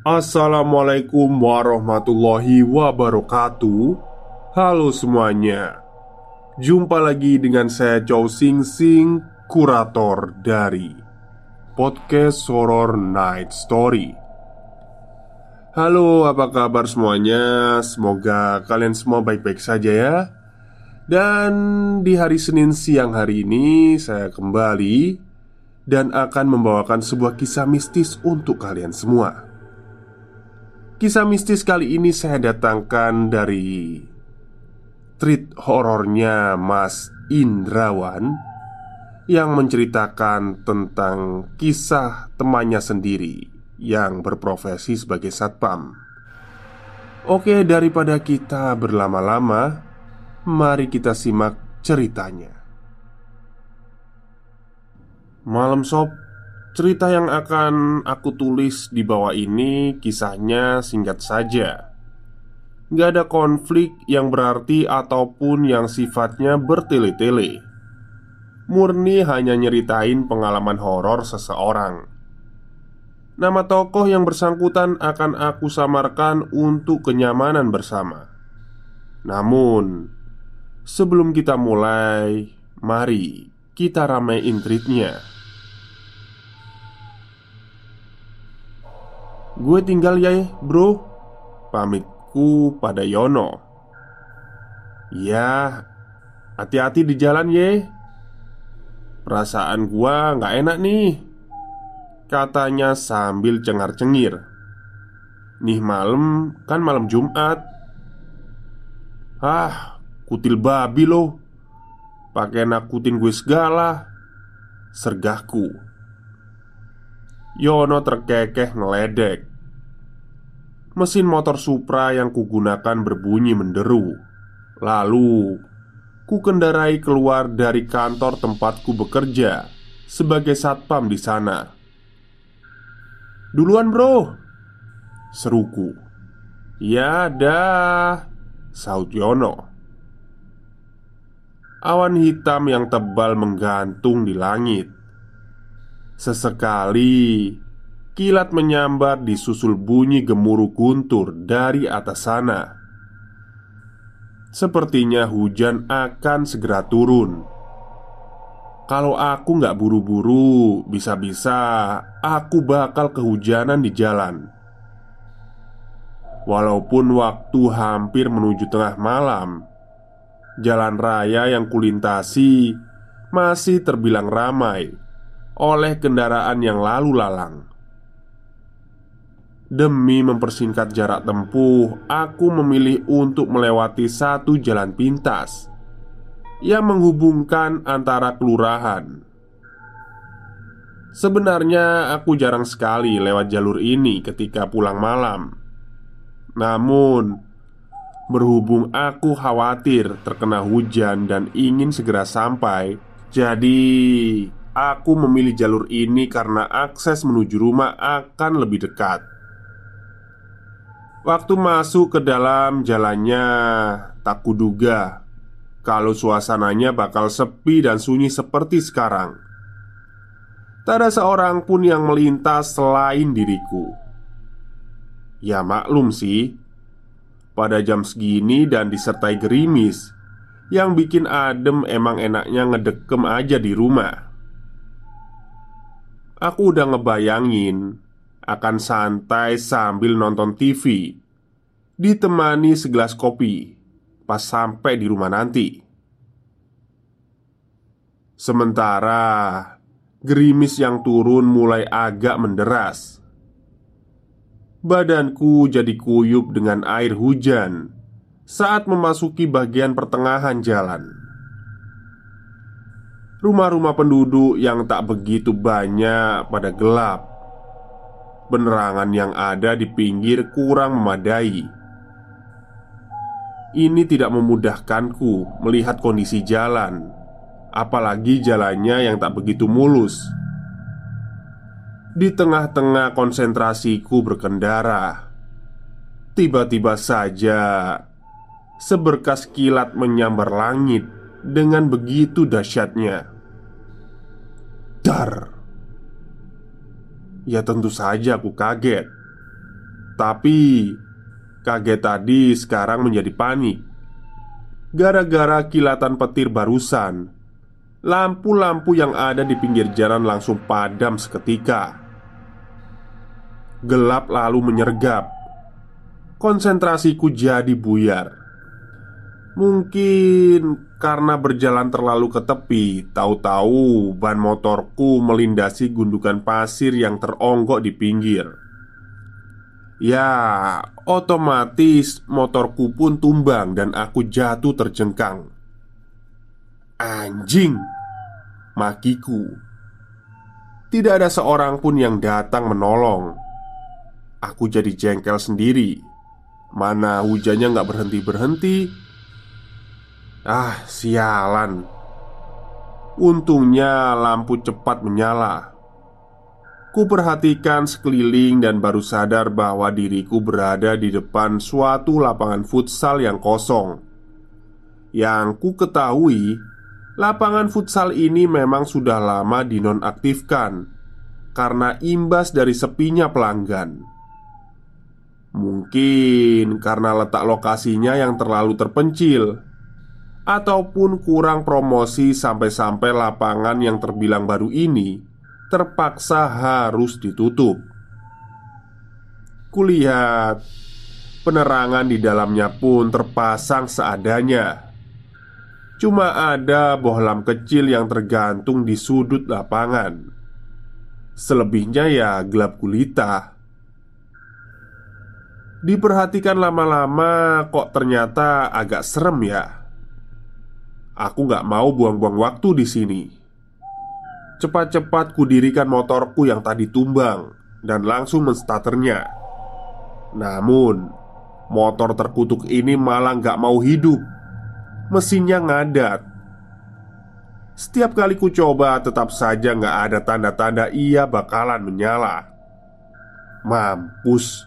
Assalamualaikum warahmatullahi wabarakatuh. Halo semuanya. Jumpa lagi dengan saya Chow Sing Sing Kurator dari Podcast Horror Night Story. Halo apa kabar semuanya? Semoga kalian semua baik-baik saja ya. Dan di hari Senin siang hari ini Saya kembali Dan akan membawakan sebuah kisah mistis untuk kalian semua Kisah mistis kali ini saya datangkan dari treat horornya Mas Indrawan Yang menceritakan tentang kisah temannya sendiri Yang berprofesi sebagai satpam. Oke daripada kita berlama-lama Mari kita simak ceritanya. Malam sob Cerita yang akan aku tulis di bawah ini kisahnya singkat saja. Gak ada konflik yang berarti ataupun yang sifatnya bertele-tele. Murni hanya nyeritain pengalaman horor seseorang. Nama tokoh yang bersangkutan akan aku samarkan untuk kenyamanan bersama. Namun Sebelum kita mulai Mari kita ramein treatnya Gue tinggal ya bro. Pamitku pada Yono. Ya Hati-hati di jalan ye Perasaan gua nggak enak nih. Katanya sambil cengar-cengir. Nih malam kan malam Jumat. Ah, kutil babi loh. Pakai nakutin gue segala. Sergahku. Yono terkekeh ngeledek Mesin motor Supra yang kugunakan berbunyi menderu. Lalu Ku kendarai keluar dari kantor tempatku bekerja Sebagai satpam di sana. Duluan bro Seruku. Ya dah Saud Yono Awan hitam yang tebal menggantung di langit. Sesekali Kilat menyambar disusul bunyi gemuruh guntur dari atas sana. Sepertinya hujan akan segera turun. Kalau aku nggak buru-buru Bisa-bisa aku bakal kehujanan di jalan. Walaupun waktu hampir menuju tengah malam Jalan raya yang kulintasi Masih terbilang ramai Oleh kendaraan yang lalu lalang Demi mempersingkat jarak tempuh, aku memilih untuk melewati satu jalan pintas yang menghubungkan antara kelurahan. Sebenarnya, aku jarang sekali lewat jalur ini ketika pulang malam. Namun, berhubung aku khawatir terkena hujan dan ingin segera sampai, jadi aku memilih jalur ini karena akses menuju rumah akan lebih dekat. Waktu masuk ke dalam jalannya, tak kuduga kalau suasananya bakal sepi dan sunyi seperti sekarang. Tak ada seorang pun yang melintas selain diriku. Ya maklum sih, pada jam segini dan disertai gerimis, Yang bikin adem emang enaknya ngedekem aja di rumah Aku udah ngebayangin Akan santai sambil nonton TV Ditemani segelas kopi Pas sampai di rumah nanti Sementara Gerimis yang turun mulai agak menderas Badanku jadi kuyup dengan air hujan saat memasuki bagian pertengahan jalan. Rumah-rumah penduduk yang tak begitu banyak pada gelap. Penerangan yang ada di pinggir kurang memadai. Ini tidak memudahkanku melihat kondisi jalan, apalagi jalannya yang tak begitu mulus. Di tengah-tengah konsentrasiku berkendara, tiba-tiba saja seberkas kilat menyambar langit dengan begitu dahsyatnya. Dar. Ya tentu saja aku kaget. Tapi kaget tadi sekarang menjadi panik. Gara-gara kilatan petir barusan, lampu-lampu yang ada di pinggir jalan langsung padam seketika. Gelap lalu menyergap. Konsentrasiku jadi buyar. Mungkin karena berjalan terlalu ke tepi, tahu-tahu ban motorku melindasi gundukan pasir yang teronggok di pinggir. Ya, otomatis motorku pun tumbang dan aku jatuh terjengkang. Anjing, makiku. Tidak ada seorang pun yang datang menolong. Aku jadi jengkel sendiri. Mana hujannya nggak berhenti-berhenti Ah, sialan. Untungnya lampu cepat menyala. Ku perhatikan sekeliling dan baru sadar bahwa diriku berada di depan suatu lapangan futsal yang kosong. Yang ku ketahui, lapangan futsal ini memang sudah lama dinonaktifkan karena imbas dari sepinya pelanggan. Mungkin karena letak lokasinya yang terlalu terpencil ataupun kurang promosi sampai-sampai lapangan yang terbilang baru ini terpaksa harus ditutup. Kulihat penerangan di dalamnya pun terpasang seadanya. Cuma ada bohlam kecil yang tergantung di sudut lapangan. Selebihnya ya gelap gulita. Diperhatikan lama-lama, kok ternyata agak serem ya. Aku gak mau buang-buang waktu di sini. Cepat-cepat kudirikan motorku yang tadi tumbang dan langsung menstarternya. Namun, motor terkutuk ini malah gak mau hidup. Mesinnya ngadat. Setiap kali ku coba, tetap saja gak ada tanda-tanda ia bakalan menyala. Mampus,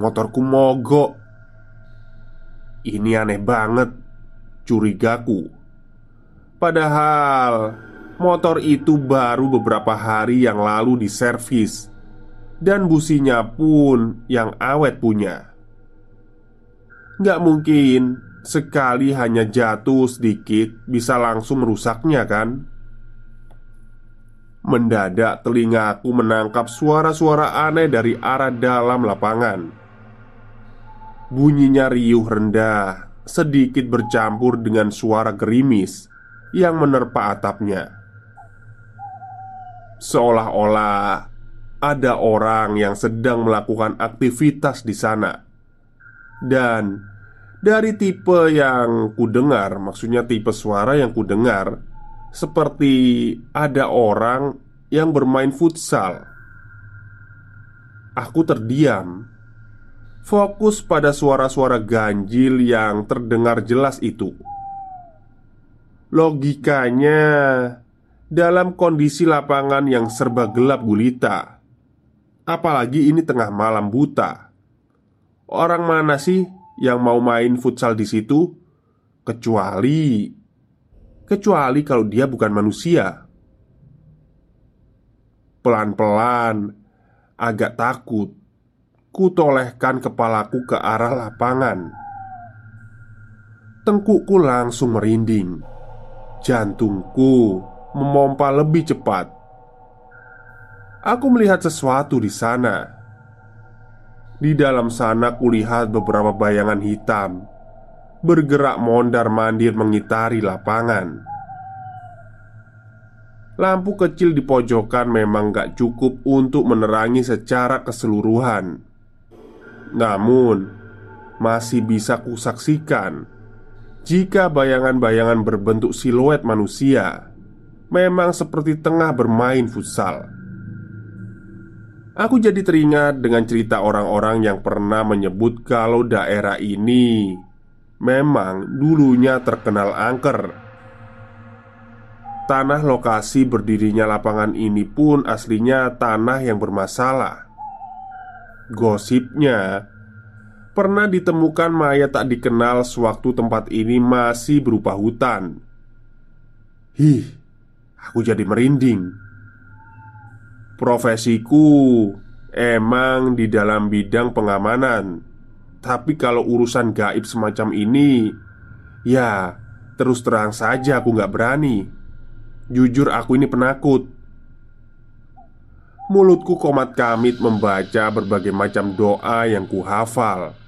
motorku mogok. Ini aneh banget, curigaku. Padahal motor itu baru beberapa hari yang lalu diservis. Dan businya pun yang awet punya. Gak mungkin sekali hanya jatuh sedikit bisa langsung merusaknya kan? Mendadak telingaku menangkap suara-suara aneh dari arah dalam lapangan. Bunyinya riuh rendah Sedikit bercampur dengan suara gerimis yang menerpa atapnya. Seolah-olah ada orang yang sedang melakukan aktivitas di sana, dan dari tipe yang kudengar, maksudnya tipe suara yang kudengar, seperti ada orang yang bermain futsal. Aku terdiam, fokus pada suara-suara ganjil yang terdengar jelas itu. Logikanya, dalam kondisi lapangan yang serba gelap gulita, apalagi ini tengah malam buta, orang mana sih yang mau main futsal di situ? Kecuali, kecuali kalau dia bukan manusia. Pelan-pelan, agak takut, kutolehkan kepalaku ke arah lapangan tengkukku langsung merinding. Jantungku memompa lebih cepat. Aku melihat sesuatu di sana. Di dalam sana kulihat beberapa bayangan hitam bergerak mondar-mandir mengitari lapangan. Lampu kecil di pojokan memang gak cukup untuk menerangi secara keseluruhan. Namun, masih bisa kusaksikan jika bayangan-bayangan berbentuk siluet manusia memang seperti tengah bermain futsal. Aku jadi teringat dengan cerita orang-orang yang pernah menyebut kalau daerah ini memang dulunya terkenal angker. Tanah lokasi berdirinya lapangan ini pun aslinya tanah yang bermasalah. Gosipnya, pernah ditemukan mayat tak dikenal sewaktu tempat ini masih berupa hutan. Hih, aku jadi merinding. Profesiku emang di dalam bidang pengamanan Tapi kalau urusan gaib semacam ini Ya, terus terang saja aku gak berani Jujur aku ini penakut Mulutku komat kamit membaca berbagai macam doa yang kuhafal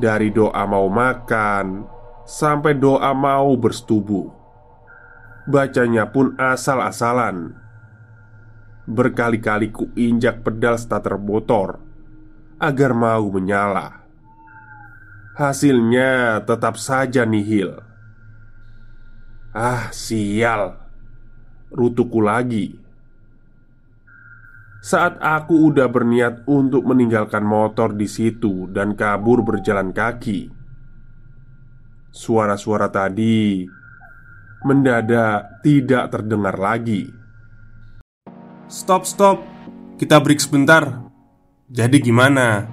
Dari doa mau makan Sampai doa mau bersetubuh. Bacanya pun asal-asalan. Berkali-kali ku injak pedal starter motor Agar mau menyala. Hasilnya tetap saja nihil. Ah sial. Rutuku lagi Saat aku udah berniat untuk meninggalkan motor di situ dan kabur berjalan kaki Suara-suara tadi Mendadak tidak terdengar lagi Stop, stop. Kita break sebentar. Jadi gimana?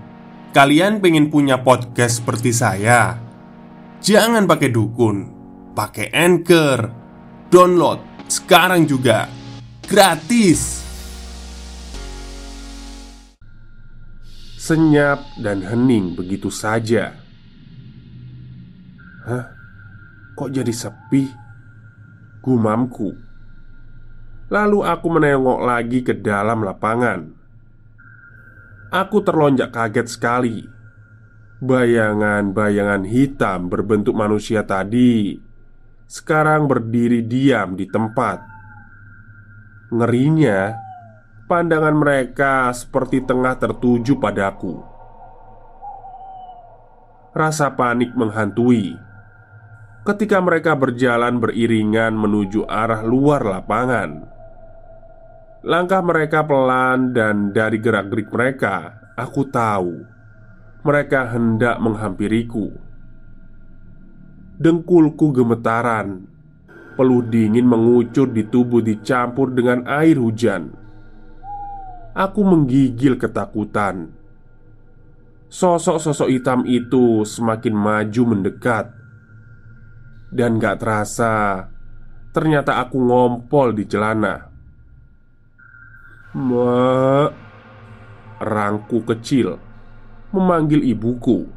Kalian pengen punya podcast seperti saya? Jangan pakai dukun, pakai Anchor. Download sekarang juga. Gratis. Senyap dan hening begitu saja. Hah? Kok jadi sepi? Gumamku. Lalu aku menengok lagi ke dalam lapangan. Aku terlonjak kaget sekali. Bayangan-bayangan hitam berbentuk manusia tadi sekarang berdiri diam di tempat. Ngerinya, pandangan mereka seperti tengah tertuju padaku. Rasa panik menghantui ketika mereka berjalan beriringan menuju arah luar lapangan. Langkah mereka pelan dan dari gerak-gerik mereka Aku tahu Mereka hendak menghampiriku Dengkulku gemetaran Peluh dingin mengucur di tubuh dicampur dengan air hujan Aku menggigil ketakutan. Sosok-sosok hitam itu semakin maju mendekat. Dan gak terasa Ternyata aku ngompol di celana. Mak Rangku kecil Memanggil ibuku.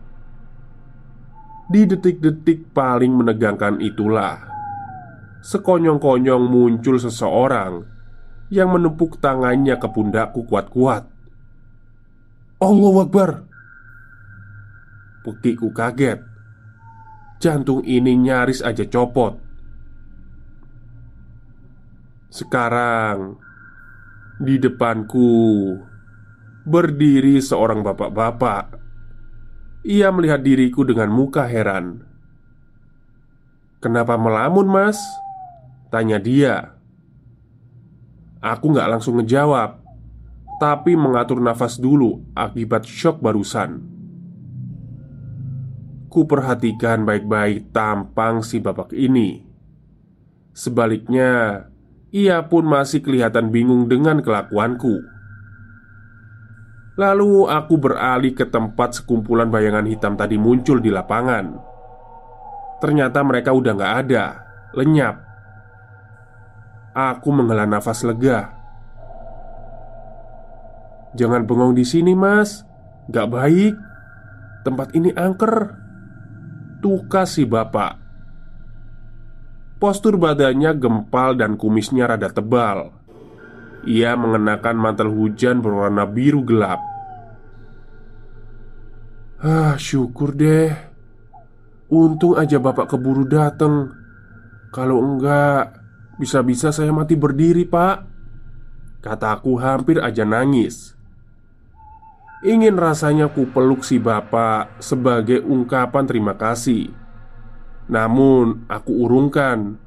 Di detik-detik paling menegangkan itulah Sekonyong-konyong muncul seseorang Yang menepuk tangannya ke pundakku kuat-kuat Allah Akbar Pekiku kaget Jantung ini nyaris aja copot Sekarang di depanku berdiri seorang bapak-bapak. Ia melihat diriku dengan muka heran. "Kenapa melamun, Mas?" tanya dia. Aku nggak langsung ngejawab, tapi mengatur nafas dulu akibat shock barusan. Ku perhatikan baik-baik tampang si bapak ini. Sebaliknya, ia pun masih kelihatan bingung dengan kelakuanku. Lalu aku beralih ke tempat sekumpulan bayangan hitam tadi muncul di lapangan. Ternyata mereka udah gak ada, lenyap. Aku menghela nafas lega. Jangan bengong di sini, Mas. Gak baik. Tempat ini angker. Tukas si bapak Postur badannya gempal dan kumisnya rada tebal Ia mengenakan mantel hujan berwarna biru gelap Ah, syukur deh Untung aja bapak keburu dateng Kalau enggak Bisa-bisa saya mati berdiri pak. Kataku hampir aja nangis. Ingin rasanya ku peluk si bapak sebagai ungkapan terima kasih. Namun aku urungkan.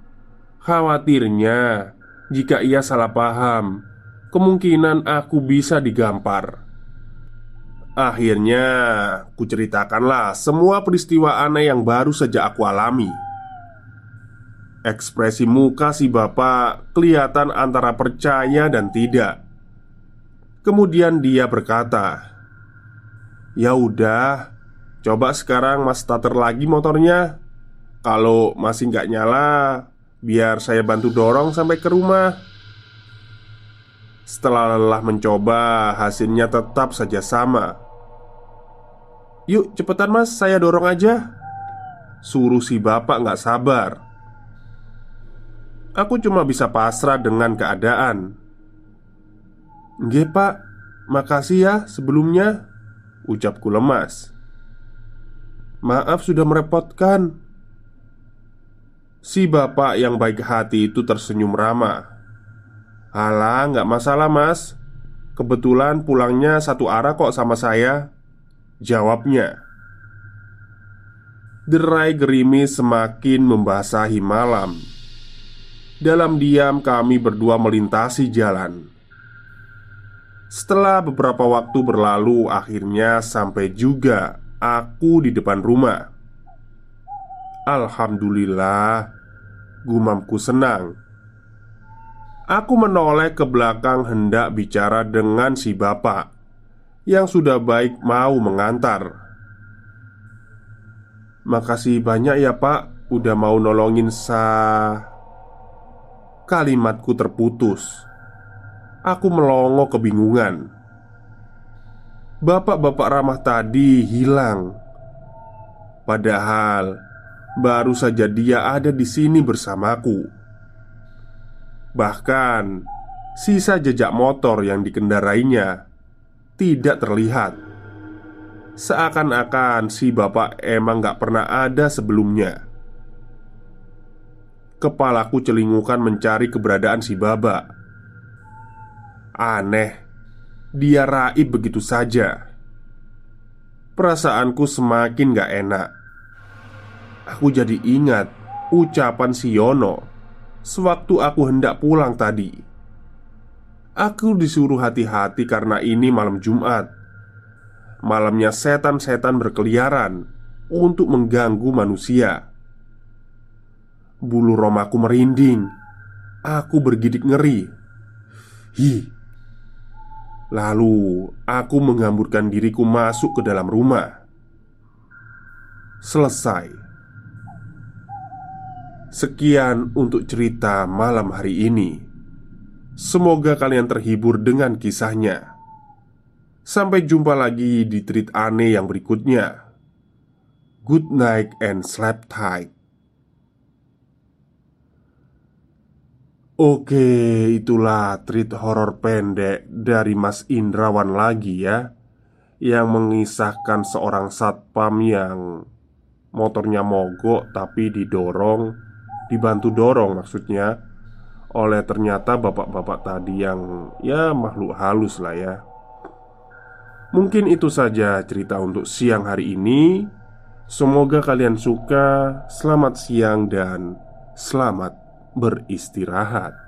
Khawatirnya jika ia salah paham Kemungkinan aku bisa digampar. Akhirnya kuceritakanlah semua peristiwa aneh yang baru saja aku alami Ekspresi muka si bapak kelihatan antara percaya dan tidak Kemudian dia berkata Ya udah, coba sekarang mas starter lagi motornya. Kalau masih nggak nyala, biar saya bantu dorong sampai ke rumah. Setelah lelah mencoba, hasilnya tetap saja sama. Yuk cepetan mas, saya dorong aja Suruh si bapak nggak sabar Aku cuma bisa pasrah dengan keadaan. Nggih pak, makasih ya sebelumnya Ucapku lemas. Maaf sudah merepotkan. Si bapak yang baik hati itu tersenyum ramah. Alah, nggak masalah mas. Kebetulan pulangnya satu arah kok sama saya Jawabnya. Derai gerimis semakin membasahi malam Dalam diam kami berdua melintasi jalan setelah beberapa waktu berlalu, akhirnya sampai juga aku di depan rumah. Alhamdulillah, gumamku senang. Aku menoleh ke belakang, hendak bicara dengan si bapak yang sudah baik mau mengantar. Makasih banyak ya, Pak, udah mau nolongin sa. Kalimatku terputus. Aku melongo kebingungan. Bapak-bapak ramah tadi hilang. Padahal baru saja dia ada di sini bersamaku. Bahkan sisa jejak motor yang dikendarainya tidak terlihat. Seakan-akan si bapak emang gak pernah ada sebelumnya. Kepalaku celingukan mencari keberadaan si babak Aneh, dia raib begitu saja. Perasaanku semakin gak enak. Aku jadi ingat ucapan si Yono sewaktu aku hendak pulang tadi. Aku disuruh hati-hati karena ini malam Jumat. Malamnya setan-setan berkeliaran untuk mengganggu manusia. Bulu romaku merinding. Aku bergidik ngeri. Hi, Lalu aku menghamburkan diriku masuk ke dalam rumah. Selesai. Sekian untuk cerita malam hari ini. Semoga kalian terhibur dengan kisahnya. Sampai jumpa lagi di treat aneh yang berikutnya. Good night and sleep tight. Oke, itulah treat horor pendek dari Mas Indrawan lagi ya Yang mengisahkan seorang satpam yang motornya mogok tapi didorong Dibantu dorong maksudnya Oleh ternyata bapak-bapak tadi yang ya makhluk halus lah ya. Mungkin itu saja cerita untuk siang hari ini. Semoga kalian suka. Selamat siang dan selamat beristirahat.